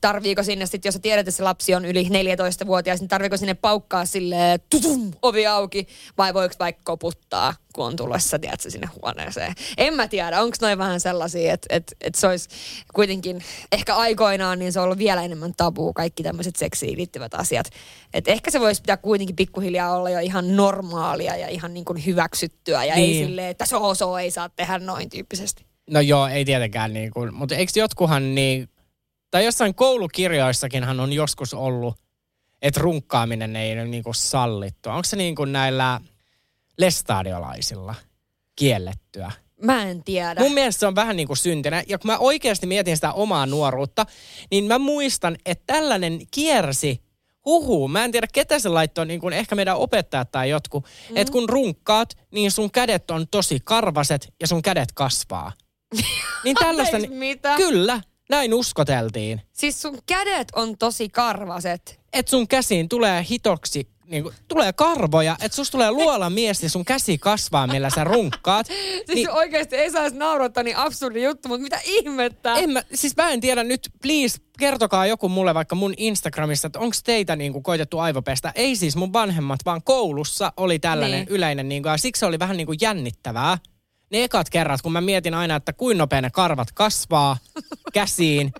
tarviiko sinne sitten, jos sä tiedät, että se lapsi on yli 14-vuotias, niin tarviiko sinne paukkaa sille tutum, ovi auki, vai voiko vaikka koputtaa, kun on tulossa, tiedätkö, sinne huoneeseen. En mä tiedä, onko noin vähän sellaisia, että et, et se olisi kuitenkin, ehkä aikoinaan, niin se on ollut vielä enemmän tabu, kaikki tämmöiset seksiin liittyvät asiat. Et ehkä se voisi pitää kuitenkin pikkuhiljaa olla jo ihan normaalia ja ihan niin kuin hyväksyttyä, ja niin. ei silleen, että so ei saa tehdä noin tyyppisesti. No joo, ei tietenkään niin kuin, mutta eikö jotkuhan niin, tai jossain koulukirjoissakinhan on joskus ollut, että runkkaaminen ei ole niin kuin sallittua. Onko se niin kuin näillä lestadiolaisilla kiellettyä? Mä en tiedä. Mun mielestä se on vähän niin kuin syntinä. Ja kun mä oikeasti mietin sitä omaa nuoruutta, niin mä muistan, että tällainen kiersi huhu. Mä en tiedä, ketä se laittoi, niin kuin ehkä meidän opettajat tai jotkut. Mm. Että kun runkkaat, niin sun kädet on tosi karvaset ja sun kädet kasvaa. niin tällaista... Mitä? Kyllä, näin uskoteltiin. Siis sun kädet on tosi karvaset. Että sun käsiin tulee hitoksi, niin kuin, tulee karvoja, että susta tulee luola mies ja sun käsi kasvaa, millä sä runkkaat. Siis Niin- oikeasti ei saisi naurattaa niin absurdi juttu, mutta mitä ihmettä? En mä, siis mä en tiedä nyt, please, kertokaa joku mulle vaikka mun Instagramissa, että onko teitä niinku koitettu aivopestä. Ei siis mun vanhemmat, vaan koulussa oli tällainen Niin. niin. yleinen, niinku, ja siksi se oli vähän niinku jännittävää. Ne ekat kerrat, kun mä mietin aina, että kuinka nopea ne karvat kasvaa käsiin.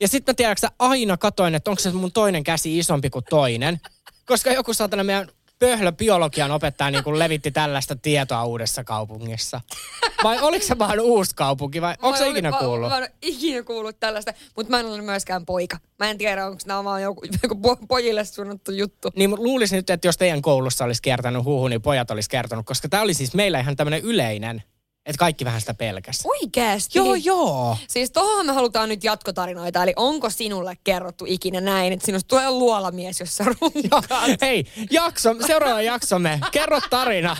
Ja sitten mä tiedätkö, aina katoin, että onko se mun toinen käsi isompi kuin toinen. Koska joku saatana meidän pöhlö biologian opettaja niin kuin levitti tällaista tietoa uudessa kaupungissa. Vai oliko se vaan uusi kaupunki vai onko Mä se ikinä mä- kuullut? Mä, en ole ikinä kuullut tällaista, mutta mä en ole myöskään poika. Mä en tiedä, onko nämä vaan joku, joku po- pojille suunnattu juttu. Niin luulisin nyt, että jos teidän koulussa olisi kiertänyt huhu, niin pojat olisi kertonut, koska tämä oli siis meillä ihan tämmöinen yleinen, että kaikki vähän sitä pelkäs. Oikeesti? Joo, joo. Siis tohon me halutaan nyt jatkotarinoita, eli onko sinulle kerrottu ikinä näin, että sinusta tulee luolamies, jos sä runkaat? Hei, jakso, seuraava jaksomme. Kerro tarina.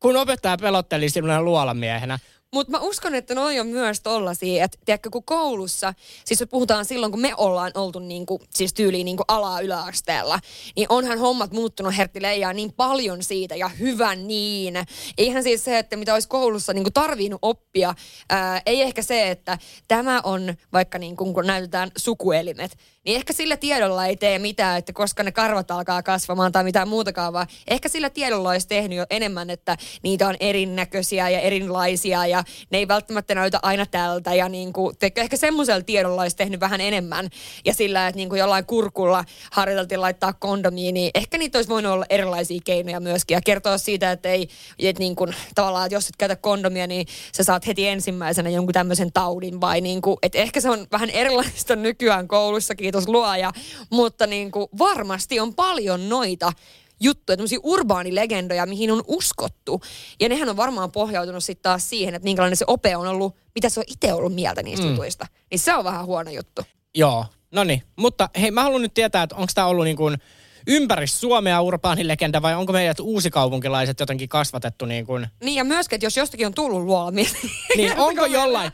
Kun opettaja pelotteli sinulle luolamiehenä. Mutta mä uskon, että noi on myös tollasia, että tiedätkö, kun koulussa, siis puhutaan silloin, kun me ollaan oltu niinku, siis tyyliin niinku ala yläasteella, niin onhan hommat muuttunut Hertti Leijaa niin paljon siitä ja hyvä niin. Eihän siis se, että mitä olisi koulussa niinku tarvinnut oppia, ää, ei ehkä se, että tämä on vaikka niinku, kun näytetään sukuelimet, niin ehkä sillä tiedolla ei tee mitään, että koska ne karvat alkaa kasvamaan tai mitään muutakaan, vaan ehkä sillä tiedolla olisi tehnyt jo enemmän, että niitä on erinäköisiä ja erilaisia ja ne ei välttämättä näytä aina tältä ja niin kuin, ehkä semmoisella tiedolla olisi tehnyt vähän enemmän. Ja sillä, että niin kuin jollain kurkulla harjoiteltiin laittaa kondomiin, niin ehkä niitä olisi voinut olla erilaisia keinoja myöskin ja kertoa siitä, että ei, että niin kuin, tavallaan, että jos et käytä kondomia, niin sä saat heti ensimmäisenä jonkun tämmöisen taudin vai niin kuin, että ehkä se on vähän erilaista nykyään koulussa, kiitos luoja, mutta niin kuin, varmasti on paljon noita juttuja, tämmöisiä urbaanilegendoja, mihin on uskottu. Ja nehän on varmaan pohjautunut sitten taas siihen, että minkälainen se ope on ollut, mitä se on itse ollut mieltä niistä mm. jutuista. Niin se on vähän huono juttu. Joo, no niin. Mutta hei, mä haluan nyt tietää, että onko tämä ollut niin kuin ympäri Suomea urbaanilegenda vai onko meidät uusikaupunkilaiset jotenkin kasvatettu niin kuin... Niin ja myöskin, että jos jostakin on tullut luolamies, Niin onko jollain...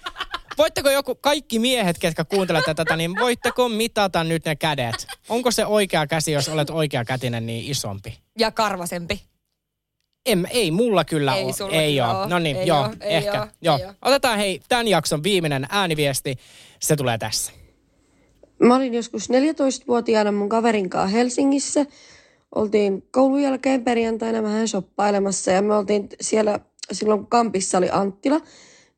Voitteko joku, kaikki miehet, ketkä kuuntelette tätä, niin voitteko mitata nyt ne kädet? Onko se oikea käsi, jos olet oikea kätinen, niin isompi? ja karvasempi. En, ei mulla kyllä Ei ole. ei ole. oo. No niin, joo, oo, ei ehkä. oo, joo. ei oo. Otetaan hei tämän jakson viimeinen ääniviesti. Se tulee tässä. Mä olin joskus 14-vuotiaana mun kaverin kanssa Helsingissä. Oltiin koulun jälkeen perjantaina vähän shoppailemassa ja me oltiin siellä, silloin kun kampissa oli Anttila,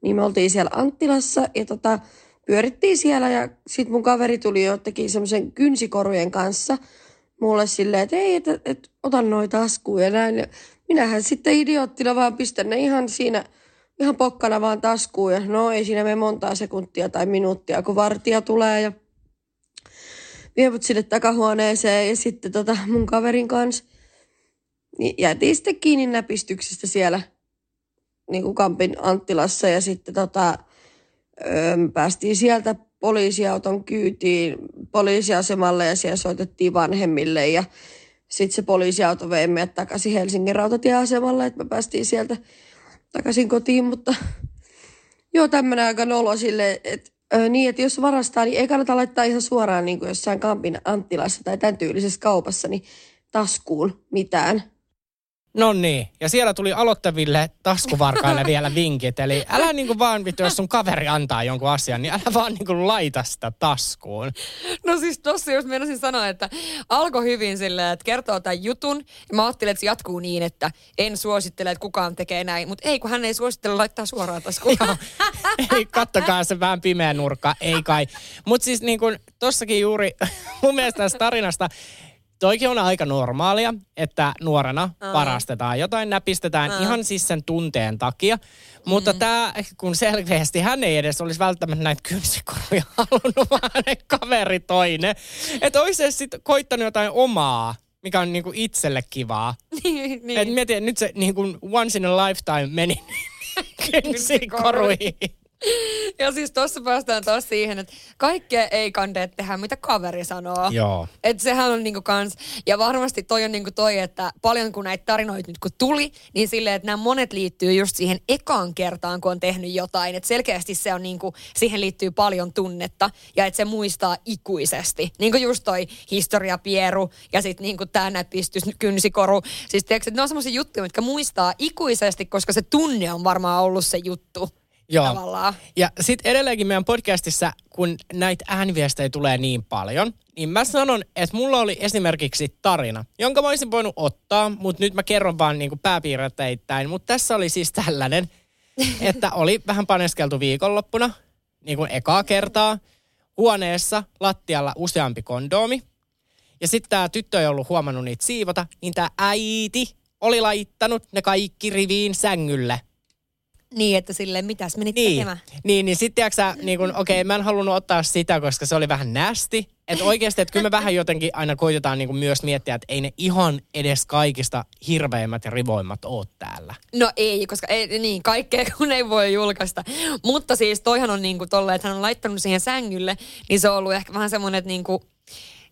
niin me oltiin siellä Anttilassa ja tota, pyörittiin siellä ja sitten mun kaveri tuli jo teki semmoisen kynsikorujen kanssa mulle silleen, että ei, että et, otan noita taskuun ja näin. Ja minähän sitten idioottina vaan pistän ne ihan siinä, ihan pokkana vaan taskuun ja no ei siinä mene montaa sekuntia tai minuuttia, kun vartija tulee ja vie mut sinne takahuoneeseen ja sitten tota mun kaverin kanssa niin jäätiin sitten kiinni näpistyksestä siellä niin kuin Kampin Anttilassa ja sitten tota, öö, päästiin sieltä poliisiauton kyytiin poliisiasemalle ja siellä soitettiin vanhemmille ja sitten se poliisiauto vei meidät takaisin Helsingin rautatieasemalle, että me päästiin sieltä takaisin kotiin, mutta joo, tämmöinen aika nolo sille, että ö, niin, että jos varastaa, niin ei kannata laittaa ihan suoraan niin kuin jossain Kampin Anttilassa tai tämän tyylisessä kaupassa, niin taskuun mitään. No niin, ja siellä tuli aloittaville taskuvarkaille vielä vinkit. Eli älä niinku vaan vittu, jos sun kaveri antaa jonkun asian, niin älä vaan niinku laita sitä taskuun. No siis tossa jos meinasin sanoa, että alkoi hyvin silleen, että kertoo tämän jutun. Ja mä ajattelin, että se jatkuu niin, että en suosittele, että kukaan tekee näin. Mutta ei, kun hän ei suosittele laittaa suoraan taskuun. Ei, kattokaa se vähän pimeä nurkka, ei kai. Mutta siis niin kuin tossakin juuri mun mielestä tästä tarinasta, toikin on aika normaalia, että nuorena Aa. varastetaan jotain, näpistetään Aa. ihan siis sen tunteen takia. Mutta Mm. tämä, kun selkeästi hän ei edes olisi välttämättä näitä kynsikoruja halunnut, vaan kaveri toinen. Että olisi se sitten koittanut jotain omaa, mikä on niinku itselle kivaa. niin, niin. Et mietin, että nyt se niinku once in a lifetime meni kynsikoruihin. Ja siis tuossa päästään taas siihen, että kaikkea ei kande tehdä, mitä kaveri sanoo. Joo. Et sehän on niinku kans, ja varmasti toi on niinku toi, että paljon kun näitä tarinoita nyt kun tuli, niin silleen, että nämä monet liittyy just siihen ekaan kertaan, kun on tehnyt jotain. Että selkeästi se on niinku, siihen liittyy paljon tunnetta, ja että se muistaa ikuisesti. Niin kuin just toi historiapieru, ja sitten niinku tää näpistys, kynsikoru. Siis tiedätkö, että ne on semmoisia juttuja, mitkä muistaa ikuisesti, koska se tunne on varmaan ollut se juttu. Joo. Tavallaan. Ja sitten edelleenkin meidän podcastissa, kun näitä ääniviestejä tulee niin paljon, niin mä sanon, että mulla oli esimerkiksi tarina, jonka mä olisin voinut ottaa, mutta nyt mä kerron vaan niin pääpiirteittäin. Mutta tässä oli siis tällainen, että oli vähän paneskeltu viikonloppuna, niin kuin ekaa kertaa, huoneessa lattialla useampi kondoomi. Ja sitten tämä tyttö ei ollut huomannut niitä siivota, niin tämä äiti oli laittanut ne kaikki riviin sängylle. Niin, että silleen, mitäs menit Niin, tekemään? niin, niin sitten tiiäksä, niin okei, mä en halunnut ottaa sitä, koska se oli vähän nästi. Että oikeasti, että kyllä me vähän jotenkin aina koitetaan niin kuin myös miettiä, että ei ne ihan edes kaikista hirveimmät ja rivoimmat oo täällä. No ei, koska ei, niin, kaikkea kun ei voi julkaista. Mutta siis toihan on niinku tolle, että hän on laittanut siihen sängylle, niin se on ollut ehkä vähän semmoinen, että niinku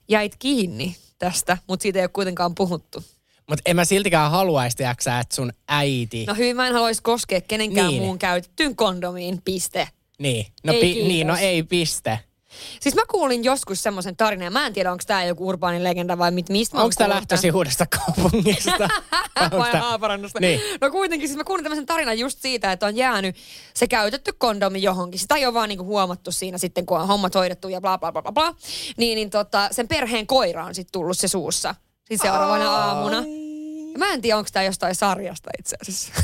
jäit kiinni tästä, mutta siitä ei ole kuitenkaan puhuttu. Mutta en mä siltikään haluaisi, tiiäksä, että sun äiti... No hyvin, mä en haluaisi koskea kenenkään Niin. muun käytettyyn kondomiin, piste. niin, no, Ei, pi, niin, no ei piste. Siis mä kuulin joskus semmoisen tarinan, ja mä en tiedä, onko tämä joku urbaanin legenda vai mit, mistä mä Onko tämä lähtöisin uudesta kaupungista? Vai tää- Haaparannosta. Niin. No kuitenkin, siis mä kuulin tämmöisen tarinan just siitä, että on jäänyt se käytetty kondomi johonkin. Sitä ei ole vaan niinku huomattu siinä sitten, kun on hommat hoidettu ja bla bla bla bla bla. Niin, niin tota, sen perheen koira on sitten tullut se suussa. Siis seuraavana aamuna. Ja mä en tiedä, onko tämä jostain sarjasta itse asiassa.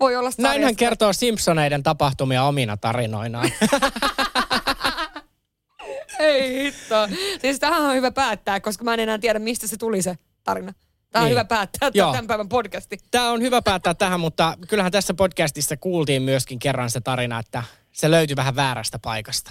Voi olla sarjasta. Näin hän kertoo Simpsoneiden tapahtumia omina tarinoinaan. Ei hitto. Siis tähän on hyvä päättää, koska mä en enää tiedä, mistä se tuli se tarina. Tämä on Niin. hyvä päättää Joo. tämän päivän podcasti. Tämä on hyvä päättää tähän, mutta kyllähän tässä podcastissa kuultiin myöskin kerran se tarina, että se löytyi vähän väärästä paikasta.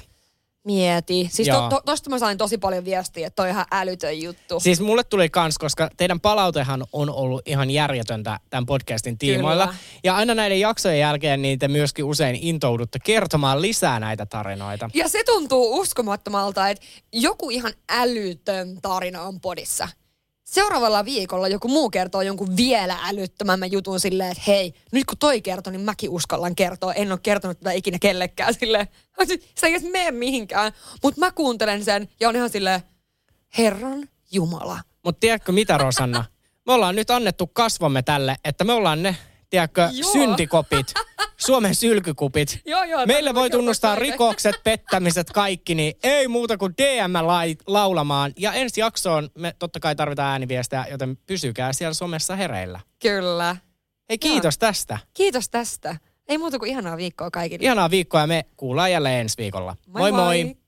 Mieti. Siis Joo. to, to, tosta mä sain tosi paljon viestiä, että toi on ihan älytön juttu. Siis mulle tuli kans, koska teidän palautehan on ollut ihan järjetöntä tämän podcastin tiimoilla. Kyllä. Ja aina näiden jaksojen jälkeen niin te myöskin usein intoudutte kertomaan lisää näitä tarinoita. Ja se tuntuu uskomattomalta, että joku ihan älytön tarina on podissa. Seuraavalla viikolla joku muu kertoo jonkun vielä älyttömämmän jutun silleen, että hei, nyt kun toi kertoo, niin mäkin uskallan kertoa. En ole kertonut tätä ikinä kellekään silleen. Se ei edes mene mihinkään. Mutta mä kuuntelen sen ja on ihan silleen, Herran Jumala. Mutta tiedätkö mitä, Rosanna? Me ollaan nyt annettu kasvomme tälle, että me ollaan ne, tiedätkö, Joo. syntikopit, Suomen sylkykupit. Joo, joo, Meille voi tunnustaa rikokset, pettämiset, kaikki, niin ei muuta kuin DM laulamaan. Ja ensi jaksoon me totta kai tarvitaan ääniviestejä, joten pysykää siellä somessa hereillä. Kyllä. Hei, kiitos tästä. Kiitos tästä. Ei muuta kuin ihanaa viikkoa kaikille. Ihanaa viikkoa ja me kuullaan jälleen ensi viikolla. moi! moi. moi.